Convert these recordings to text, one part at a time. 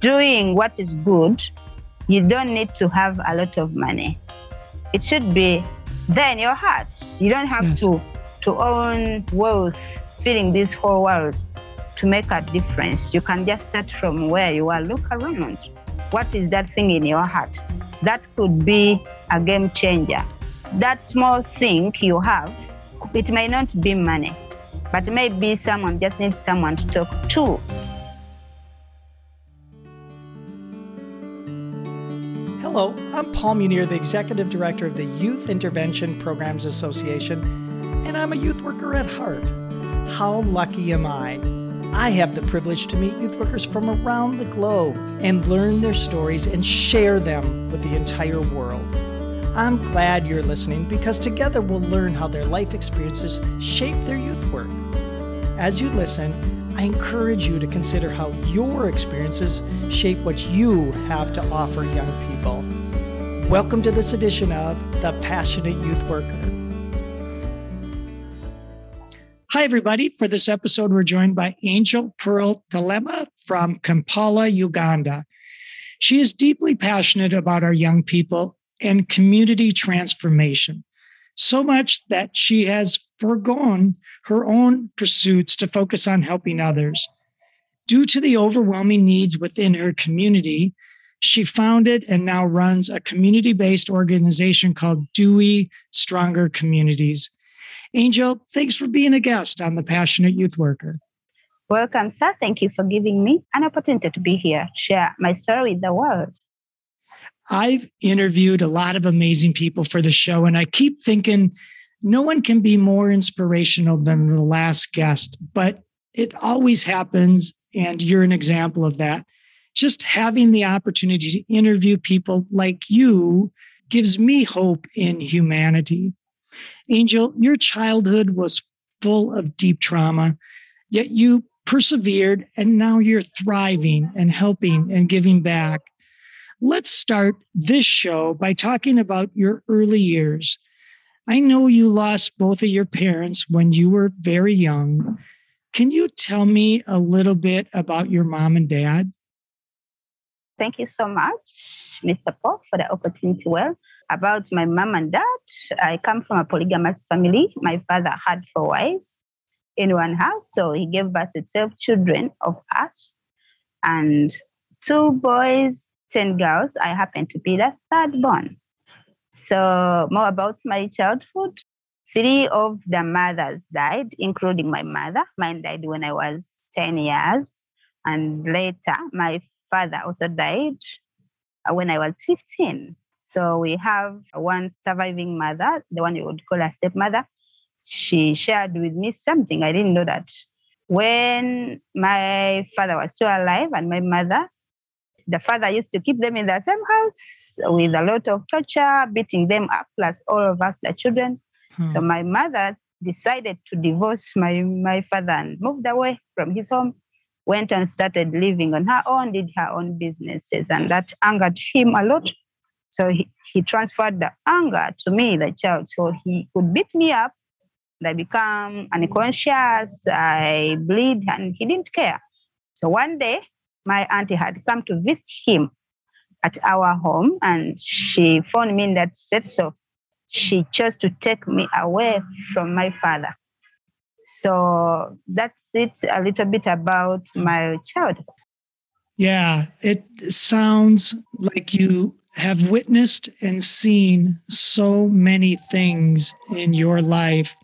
doing what is good, you don't need to have a lot of money. It should be there in your heart. You don't have yes. to to own wealth, filling this whole world to make a difference. You can just start from where you are. Look around. What is that thing in your heart? That could be a game changer. That small thing you have, it may not be money, but maybe someone just needs someone to talk to. Hello, I'm Paul Mooney, the Executive Director of the Youth Intervention Programs Association, and I'm a youth worker at heart. How lucky am I? I have the privilege to meet youth workers from around the globe and learn their stories and share them with the entire world. I'm glad you're listening because together we'll learn how their life experiences shape their youth work. As you listen, I encourage you to consider how your experiences shape what you have to offer young people. Welcome to this edition of The Passionate Youth Worker. Hi, everybody. For this episode, we're joined by Angel Pearl Talemwa from Kampala, Uganda. She is deeply passionate about our young people and community transformation, so much that she has foregone her own pursuits to focus on helping others. Due to the overwhelming needs within her community, she founded and now runs a community based organization called Dewey Stronger Communities. Angel, thanks for being a guest on The Passionate Youth Worker. Welcome, sir. Thank you for giving me an opportunity to be here, share my story with the world. I've interviewed a lot of amazing people for the show, and I keep thinking no one can be more inspirational than the last guest, but it always happens. And you're an example of that. Just having the opportunity to interview people like you gives me hope in humanity. Angel, your childhood was full of deep trauma, yet you persevered and now you're thriving and helping and giving back. Let's start this show by talking about your early years. I know you lost both of your parents when you were very young. Can you tell me a little bit about your mom and dad? Thank you so much, Mr. Paul, for the opportunity. Well, about my mom and dad, I come from a polygamous family. My father had four wives in one house, so he gave birth to 12 children of us and two boys, 10 girls. I happen to be the third born. So, more about my childhood. Three of the mothers died, including my mother. Mine died when I was 10 years. And later, my father also died when I was 15. So, we have one surviving mother, the one you would call a stepmother. She shared with me something I didn't know that when my father was still alive and my mother the father used to keep them in the same house with a lot of torture, beating them up, plus all of us, the children. Hmm. So my mother decided to divorce my, my father and moved away from his home, went and started living on her own, did her own businesses, and that angered him a lot. So he, he transferred the anger to me, the child. So he could beat me up. I become unconscious, I bleed, and he didn't care. So one day my auntie had come to visit him at our home and she found me in that state. So she chose to take me away from my father. So that's it a little bit about my childhood. Yeah, it sounds like you have witnessed and seen so many things in your life,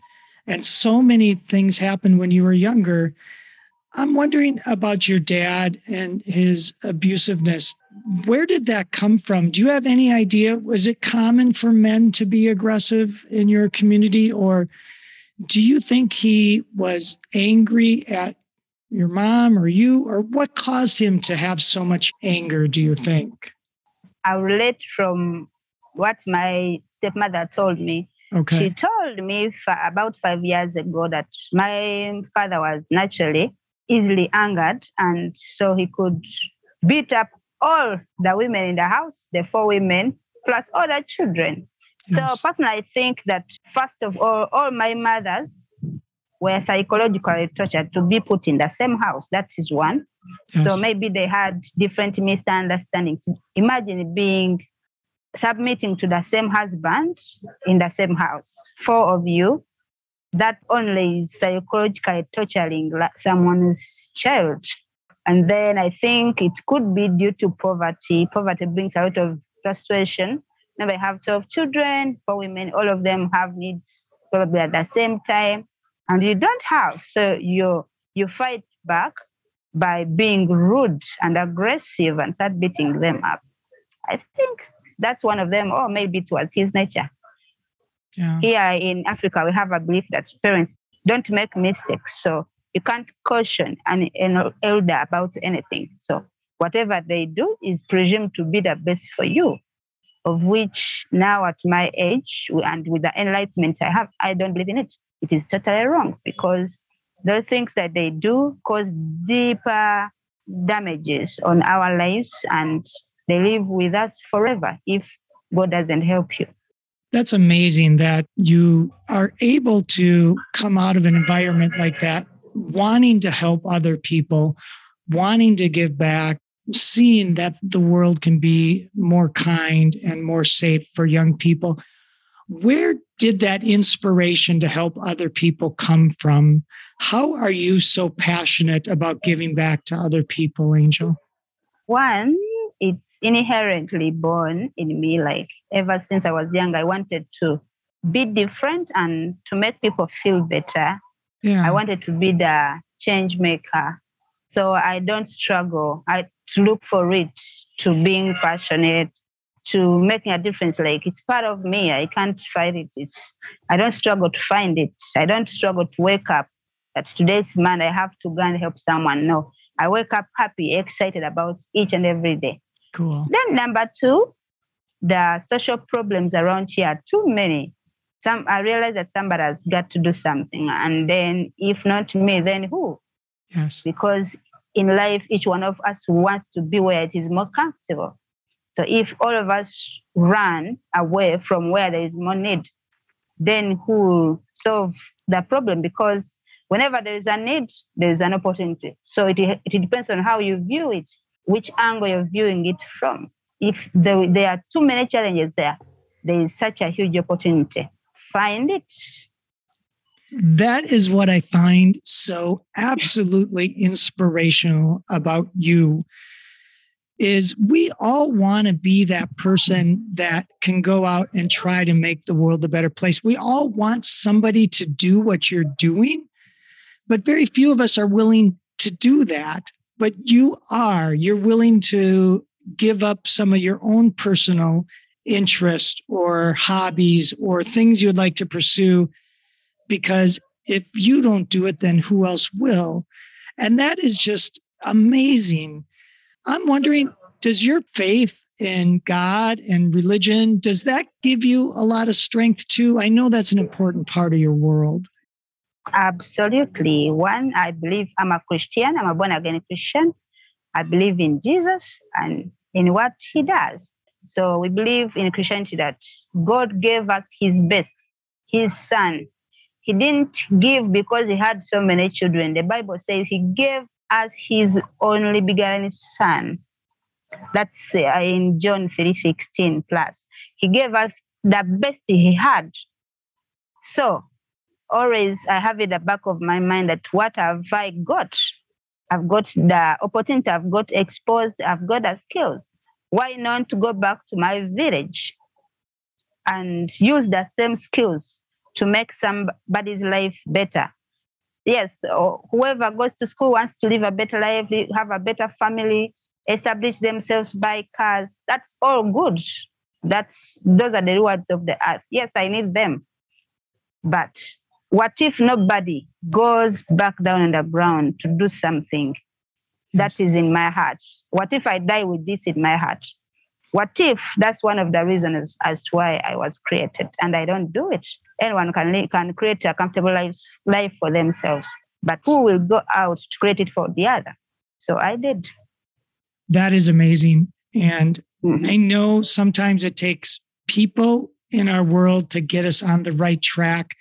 and so many things happened when you were younger I'm wondering about your dad and his abusiveness. Where did that come from? Do you have any idea? Was it common for men to be aggressive in your community, or do you think he was angry at your mom or you, or what caused him to have so much anger, do you think? I relate from what my stepmother told me. Okay. She told me about five years ago that my father was naturally easily angered, and so he could beat up all the women in the house, the four women, plus all the children. Yes. So personally, I think that first of all, all my mothers were psychologically tortured to be put in the same house. That is one. Yes. So maybe they had different misunderstandings. Imagine being submitting to the same husband in the same house, four of you. That only is psychologically torturing someone's child. And then I think it could be due to poverty. Poverty brings a lot of frustration. Now I have 12 children, four women, all of them have needs probably at the same time. And you don't have. So you you fight back by being rude and aggressive and start beating them up. I think that's one of them, or maybe it was his nature. Yeah. Here in Africa, we have a belief that parents don't make mistakes. So you can't caution an, an elder about anything. So whatever they do is presumed to be the best for you, of which now at my age and with the enlightenment I have, I don't believe in it. It is totally wrong because the things that they do cause deeper damages on our lives and they live with us forever if God doesn't help you. That's amazing that you are able to come out of an environment like that, wanting to help other people, wanting to give back, seeing that the world can be more kind and more safe for young people. Where did that inspiration to help other people come from? How are you so passionate about giving back to other people, Angel? One, it's inherently born in me. Like ever since I was young, I wanted to be different and to make people feel better. Yeah. I wanted to be the change maker. So I don't struggle. I look for it to being passionate, to making a difference. Like it's part of me. I can't fight it. It's I don't struggle to find it. I don't struggle to wake up that today's man I have to go and help someone. No. I wake up happy, excited about each and every day. Cool. Then number two, the social problems around here are too many. Some I realize that somebody has got to do something. And then if not me, then who? Yes. Because in life, each one of us wants to be where it is more comfortable. So if all of us run away from where there is more need, then who will solve the problem? Because whenever there is a need, there is an opportunity. So it, it depends on how you view it, which angle you're viewing it from. If there, there are too many challenges there, there is such a huge opportunity. Find it. That is what I find so absolutely inspirational about you is we all want to be that person that can go out and try to make the world a better place. We all want somebody to do what you're doing, but very few of us are willing to do that. But you are, you're willing to give up some of your own personal interest or hobbies or things you'd like to pursue because if you don't do it, then who else will? And that is just amazing I'm wondering, does your faith in God and religion, does that give you a lot of strength too? I know that's an important part of your world. Absolutely. One, I believe I'm a Christian, I'm a born again Christian. I believe in Jesus and in what he does. So we believe in Christianity that God gave us his best, his son. He didn't give because he had so many children. The Bible says he gave as his only begotten son. That's uh, in John 3:16 plus. He gave us the best he had. So always I have in the back of my mind that what have I got? I've got the opportunity, I've got exposed, I've got the skills. Why not go back to my village and use the same skills to make somebody's life better? yes, whoever goes to school wants to live a better life, have a better family, establish themselves, buy cars. That's all good. That's those are the rewards of the earth. Yes, I need them. But what if nobody goes back down on the ground to do something that is in my heart? What if I die with this in my heart? What if that's one of the reasons as to why I was created and I don't do it? anyone can can create a comfortable life life for themselves but who will go out to create it for the other so i did that is amazing and mm-hmm. i know sometimes it takes people in our world to get us on the right track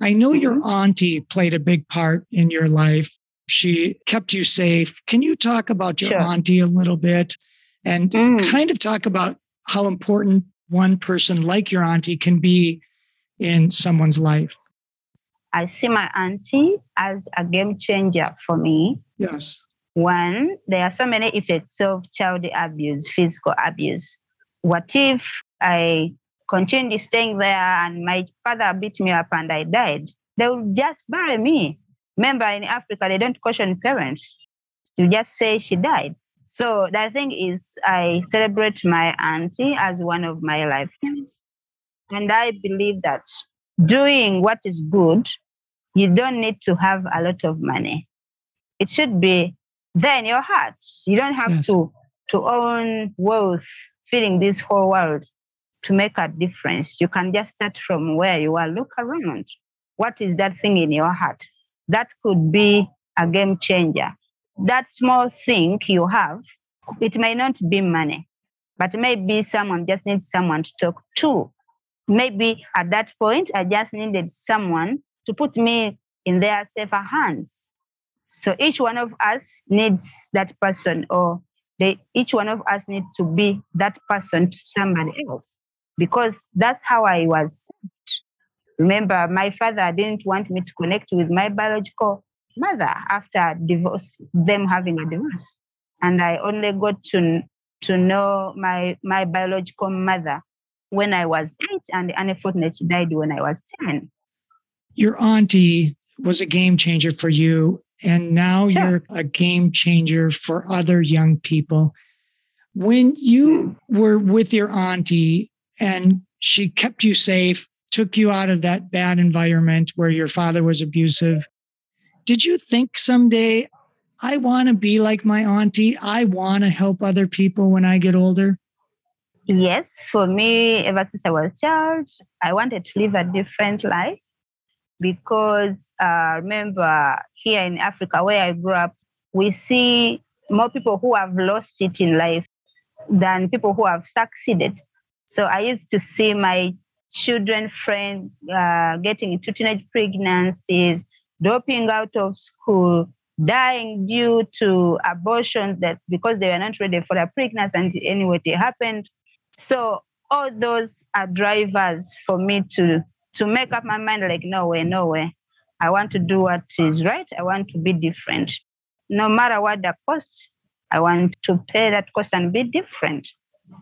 i know mm-hmm. your auntie played a big part in your life She kept you safe. Can you talk about your Sure. auntie a little bit and Mm. kind of talk about how important one person like your auntie can be in someone's life? I see my auntie as a game changer for me. Yes. One, there are so many effects of child abuse, physical abuse. What if I continued staying there and my father beat me up and I died? They will just bury me. Remember, in Africa, they don't question parents. You just say she died. So the thing is, I celebrate my auntie as one of my life lifetimes. And I believe that doing what is good, you don't need to have a lot of money. It should be there in your heart. You don't have Yes. to to own wealth, filling this whole world to make a difference. You can just start from where you are. Look around. What is that thing in your heart? That could be a game changer. That small thing you have, it may not be money, but maybe someone just needs someone to talk to. Maybe at that point, I just needed someone to put me in their safer hands. So each one of us needs that person, or they, each one of us needs to be that person to somebody else, because that's how I was. Remember, my father didn't want me to connect with my biological mother after divorce, them having a divorce, and I only got to to know my my biological mother when I was eight, and unfortunately she died when I was ten. Your auntie was a game changer for you, and now you're a game changer for other young people. When you were with your auntie and she kept you safe, took you out of that bad environment where your father was abusive, did you think someday, I want to be like my auntie? I want to help other people when I get older? Yes, for me, ever since I was a child, I wanted to live a different life because uh, remember here in Africa where I grew up, we see more people who have lost it in life than people who have succeeded. So I used to see my children friends uh, getting into teenage pregnancies, dropping out of school, dying due to abortions that because they were not ready for a pregnancy and anyway it happened. So all those are drivers for me to to make up my mind like no way, no way. I want to do what is right. I want to be different. No matter what the cost, I want to pay that cost and be different.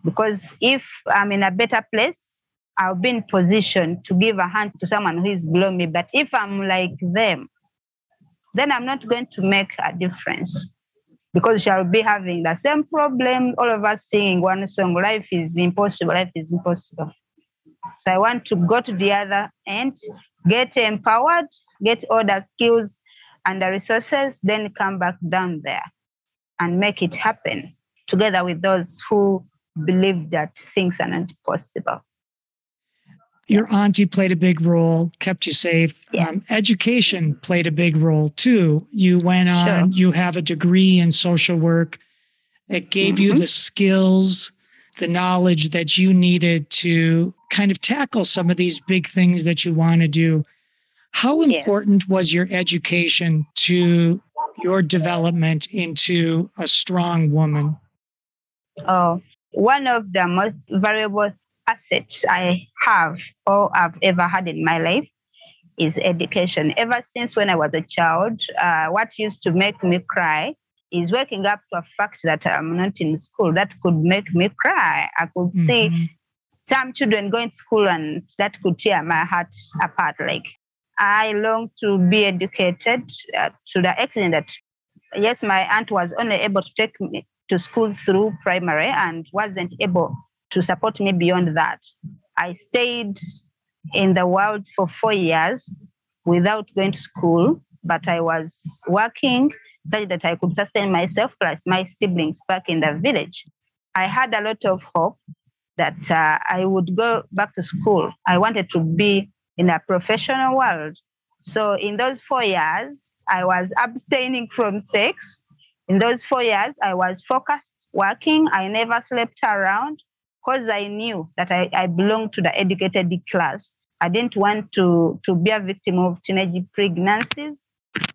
Because if I'm in a better place, I'll be in position to give a hand to someone who is below me. But if I'm like them, then I'm not going to make a difference because shall be having the same problem. All of us singing one song, life is impossible, life is impossible. So I want to go to the other end, get empowered, get all the skills and the resources, then come back down there and make it happen together with those who believe that things are not possible. Your auntie played a big role, kept you safe. Yeah. Um, education played a big role too. You went on, you have a degree in social work. It gave you Mhm. the skills, the knowledge that you needed to kind of tackle some of these big things that you want to do. How Yes. important was your education to your development into a strong woman? Oh, one of the most valuable assets I have or I've ever had in my life is education. Ever since when I was a child, uh, what used to make me cry is waking up to a fact that I'm not in school. That could make me cry. I could see Mhm. some children going to school and that could tear my heart apart. Like I long to be educated uh, to the extent that yes, my aunt was only able to take me to school through primary and wasn't able to support me beyond that. I stayed in the world for four years without going to school, but I was working such that I could sustain myself plus my siblings back in the village. I had a lot of hope that uh, I would go back to school. I wanted to be in a professional world. So in those four years, I was abstaining from sex. In those four years, I was focused, working. I never slept around because I knew that I, I belonged to the educated class. I didn't want to, to be a victim of teenage pregnancies.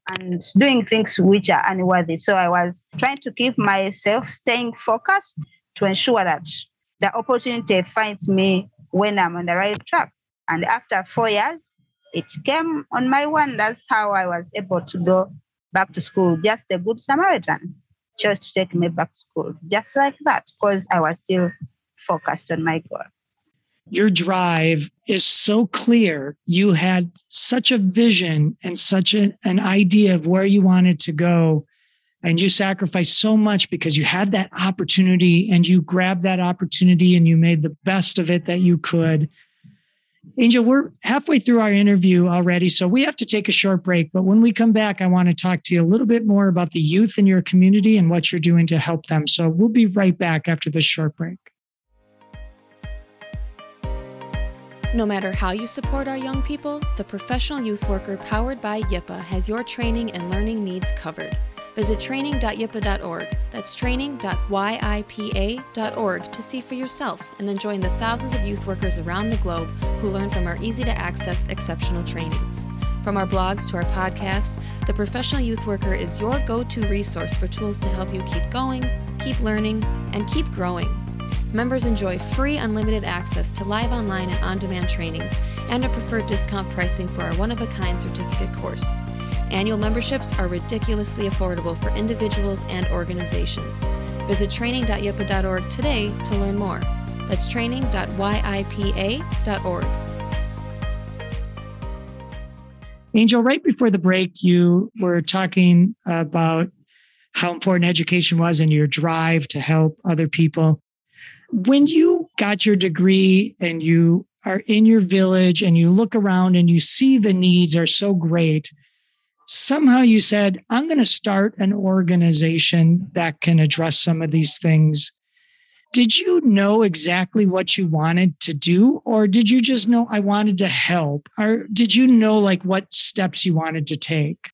and doing things which are unworthy. So I was trying to keep myself staying focused to ensure that the opportunity finds me when I'm on the right track. And after four years, it came on my one. That's how I was able to go back to school. Just a good Samaritan chose to take me back to school, just like that, because I was still focused on my goal. Your drive is so clear. You had such a vision and such an, an idea of where you wanted to go. And you sacrificed so much because you had that opportunity and you grabbed that opportunity and you made the best of it that you could. Angel, we're halfway through our interview already, so we have to take a short break. But when we come back, I want to talk to you a little bit more about the youth in your community and what you're doing to help them. So we'll be right back after this short break. No matter how you support our young people, the professional youth worker powered by YIPA has your training and learning needs covered. Visit training.yipa.org. That's training.yipa.org to see for yourself and then join the thousands of youth workers around the globe who learn from our easy to access exceptional trainings. From our blogs to our podcast, the professional youth worker is your go to resource for tools to help you keep going, keep learning, and keep growing. Members enjoy free unlimited access to live online and on demand trainings and a preferred discount pricing for our one of a kind certificate course. Annual memberships are ridiculously affordable for individuals and organizations. Visit training.yipa.org today to learn more. That's training.yipa.org. Angel, right before the break, you were talking about how important education was and your drive to help other people. When you got your degree and you are in your village and you look around and you see the needs are so great, somehow you said, I'm going to start an organization that can address some of these things. Did you know exactly what you wanted to do, or did you just know I wanted to help? Or did you know like what steps you wanted to take?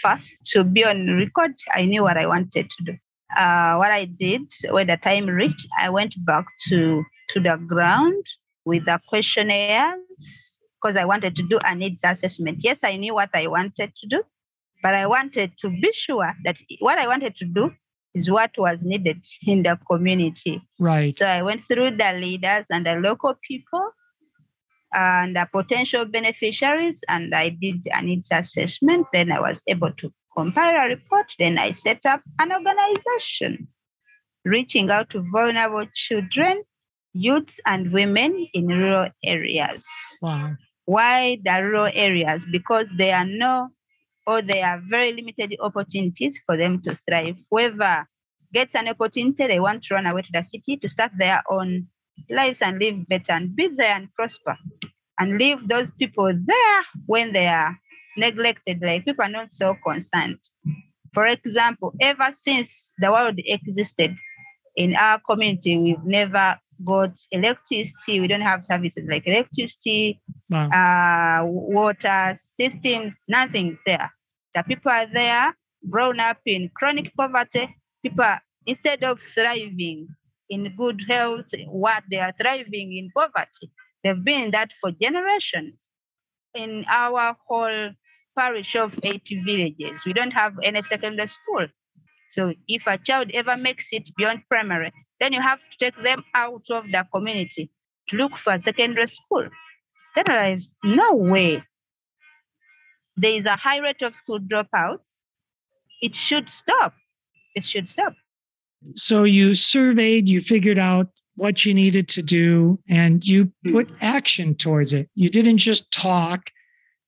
First, to be on record, I knew what I wanted to do. Uh, what I did when the time reached, I went back to, to the ground with the questionnaires because I wanted to do a needs assessment. Yes, I knew what I wanted to do, but I wanted to be sure that what I wanted to do is what was needed in the community. Right. So I went through the leaders and the local people and the potential beneficiaries, and I did a needs assessment. Then I was able to compile a report. Then I set up an organization reaching out to vulnerable children, youths, and women in rural areas. Wow. Why the rural areas? Because there are no or there are very limited opportunities for them to thrive. Whoever gets an opportunity, they want to run away to the city to start their own lives and live better and be there and prosper and leave those people there when they are neglected, like people are not so concerned. For example, ever since the world existed in our community, we've never got electricity. We don't have services like electricity, wow. uh, water systems, nothing there. The people are there, grown up in chronic poverty. People, are, instead of thriving in good health, what they are thriving in poverty. They've been that for generations. In our whole parish of 80 villages, we don't have any secondary school. So if a child ever makes it beyond primary, then you have to take them out of the community to look for a secondary school. Then there is no way. There is a high rate of school dropouts. It should stop. It should stop. So you surveyed, you figured out what you needed to do, and you hmm. put action towards it. You didn't just talk,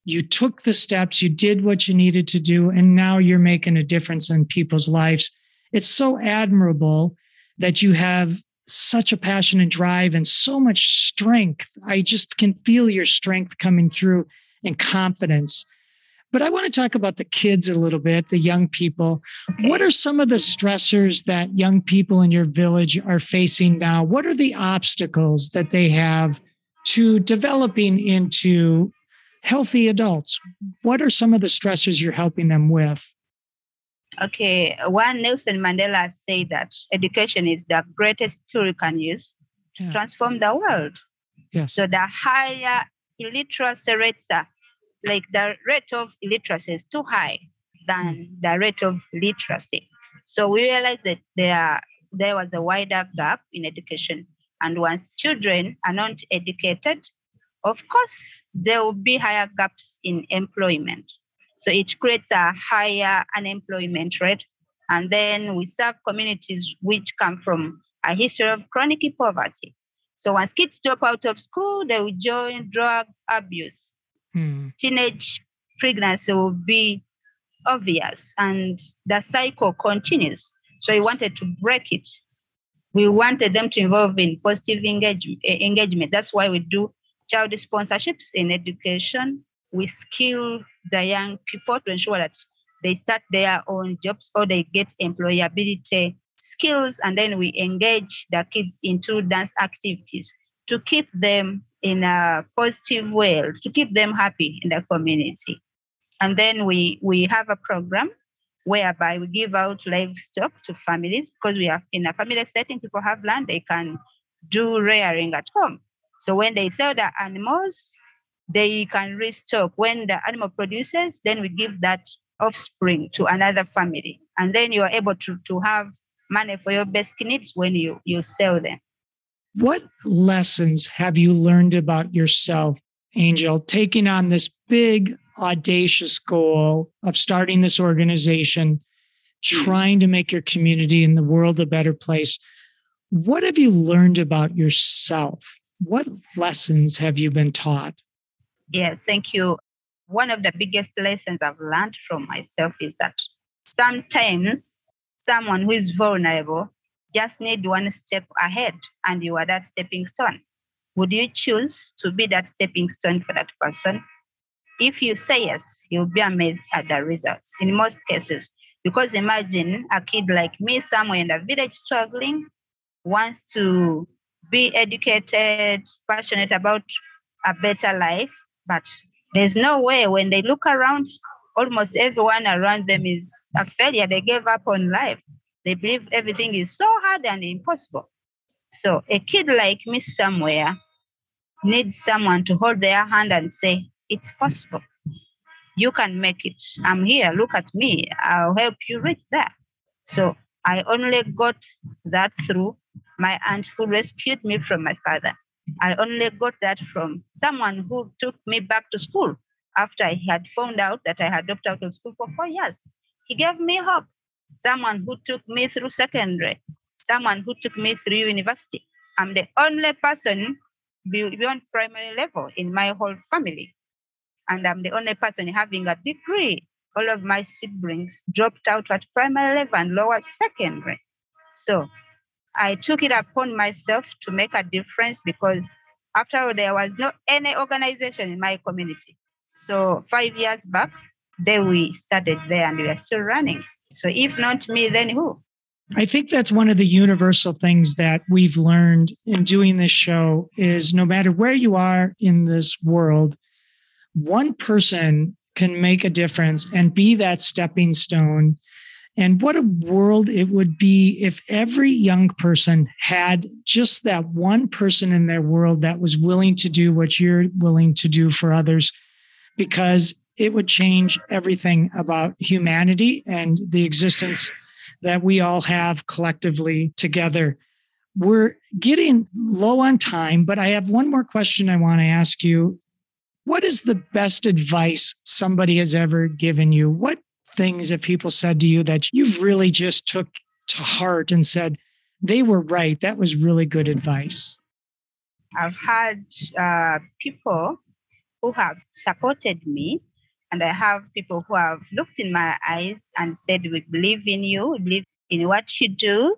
you took the steps, you did what you needed to do, and now you're making a difference in people's lives. It's so admirable that you have such a passion and drive and so much strength. I just can feel your strength coming through and confidence. But I want to talk about the kids a little bit, the young people. What are some of the stressors that young people in your village are facing now? What are the obstacles that they have to developing into healthy adults? What are some of the stressors you're helping them with? Okay, one Nelson Mandela said that education is the greatest tool you can use yeah. to transform the world. Yes. So the higher illiteracy rates are, like the rate of illiteracy is too high. than hmm. the rate of literacy. So we realized that there, there was a wider gap in education. And once children are not educated, of course, there will be higher gaps in employment. So it creates a higher unemployment rate. And then we serve communities which come from a history of chronic poverty. So once kids drop out of school, they will join drug abuse. Hmm. Teenage pregnancy will be obvious and the cycle continues. So we wanted to break it. We wanted them to involve in positive engagement. engagement. That's why we do child sponsorships in education. We skill the young people to ensure that they start their own jobs or they get employability skills. And then we engage the kids into dance activities to keep them in a positive way, to keep them happy in the community. And then we, we have a program whereby we give out livestock to families because we are in a family setting, people have land, they can do rearing at home. So when they sell the animals, they can restock. When the animal produces, then we give that offspring to another family. And then you are able to, to have money for your basic needs when you, you sell them. What lessons have you learned about yourself, Angel, taking on this big, audacious goal of starting this organization, trying to make your community and the world a better place? What have you learned about yourself? What lessons have you been taught? Yes, thank you. One of the biggest lessons I've learned from myself is that sometimes someone who is vulnerable just need one step ahead and you are that stepping stone. Would you choose to be that stepping stone for that person? If you say yes, you'll be amazed at the results in most cases. Because imagine a kid like me somewhere in the village struggling wants to be educated, passionate about a better life. But there's no way when they look around, almost everyone around them is a failure. They gave up on life. They believe everything is so hard and impossible. So a kid like me somewhere needs someone to hold their hand and say, It's possible. You can make it. I'm here. Look at me. I'll help you reach there. So I only got that through my aunt who rescued me from my father. I only got that from someone who took me back to school after I had found out that I had dropped out of school for four years. He gave me hope. Someone who took me through secondary, someone who took me through university. I'm the only person beyond primary level in my whole family. And I'm the only person having a degree. All of my siblings dropped out at primary level and lower secondary. So I took it upon myself to make a difference because after all, there was no any organization in my community. So five years back, then we started there and we are still running. So if not me, then who? I think that's one of the universal things that we've learned in doing this show is no matter where you are in this world, one person can make a difference and be that stepping stone and what a world it would be if every young person had just that one person in their world that was willing to do what you're willing to do for others, because it would change everything about humanity and the existence that we all have collectively together. We're getting low on time, but I have one more question I want to ask you. What is the best advice somebody has ever given you? What things that people said to you that you've really just took to heart and said they were right. That was really good advice. I've had uh, people who have supported me and i have people who have looked in my eyes and said we believe in you. We believe in what you do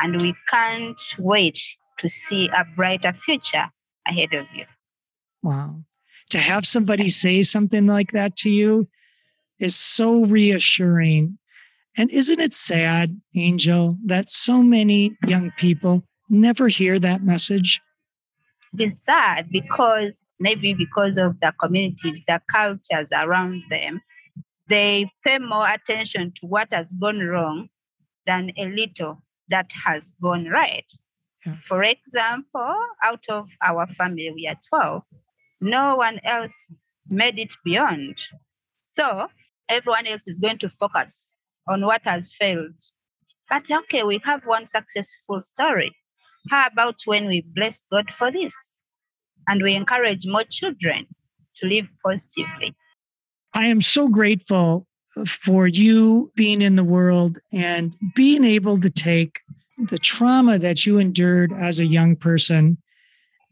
and we can't wait to see a brighter future ahead of you. Wow. To have somebody say something like that to you is so reassuring. And isn't it sad, Angel, that so many young people never hear that message? It's sad because maybe because of the communities, the cultures around them, they pay more attention to what has gone wrong than a little that has gone right. Yeah. For example, out of our family, we are 12. No one else made it beyond. So everyone else is going to focus on what has failed. But okay, we have one successful story. How about when we bless God for this and we encourage more children to live positively? I am so grateful for you being in the world and being able to take the trauma that you endured as a young person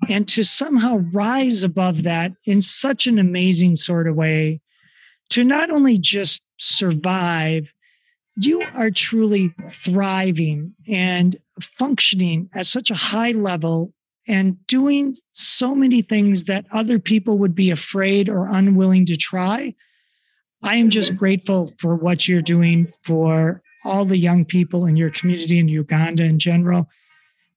and to somehow rise above that in such an amazing sort of way to not only just survive, you are truly thriving and functioning at such a high level and doing so many things that other people would be afraid or unwilling to try. I am just mm-hmm. grateful for what you're doing for all the young people in your community in Uganda in general.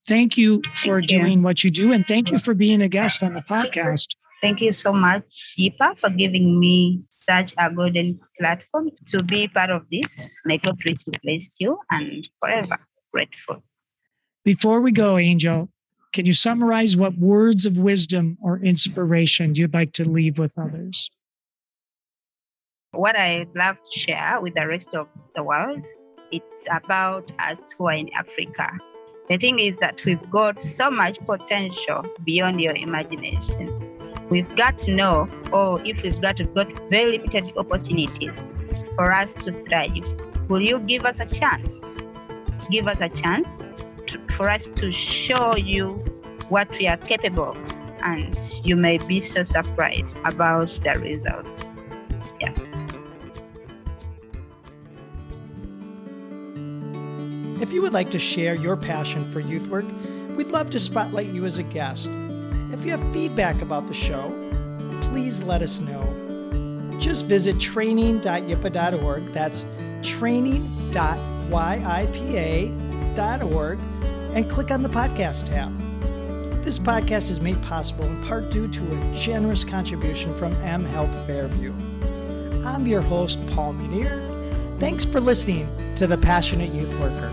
Thank you for Thank you. doing what you do, and thank you for being a guest on the podcast. Thank you so much, Yipa, for giving me such a golden platform to be part of this. May God richly bless you and forever grateful. Before we go, Angel, can you summarize what words of wisdom or inspiration you'd like to leave with others? What I'd love to share with the rest of the world, it's about us who are in Africa. The thing is that we've got so much potential beyond your imagination. We've got to know, or if we've got, we've got very limited opportunities for us to thrive. Will you give us a chance? Give us a chance to, for us to show you what we are capable of, and you may be so surprised about the results. Yeah. If you would like to share your passion for youth work, we'd love to spotlight you as a guest. If you have feedback about the show, please let us know. Just visit training.yipa.org. That's training.yipa.org and click on the podcast tab. This podcast is made possible in part due to a generous contribution from M Health Fairview. I'm your host, Paul Mooney. Thanks for listening to The Passionate Youth Worker.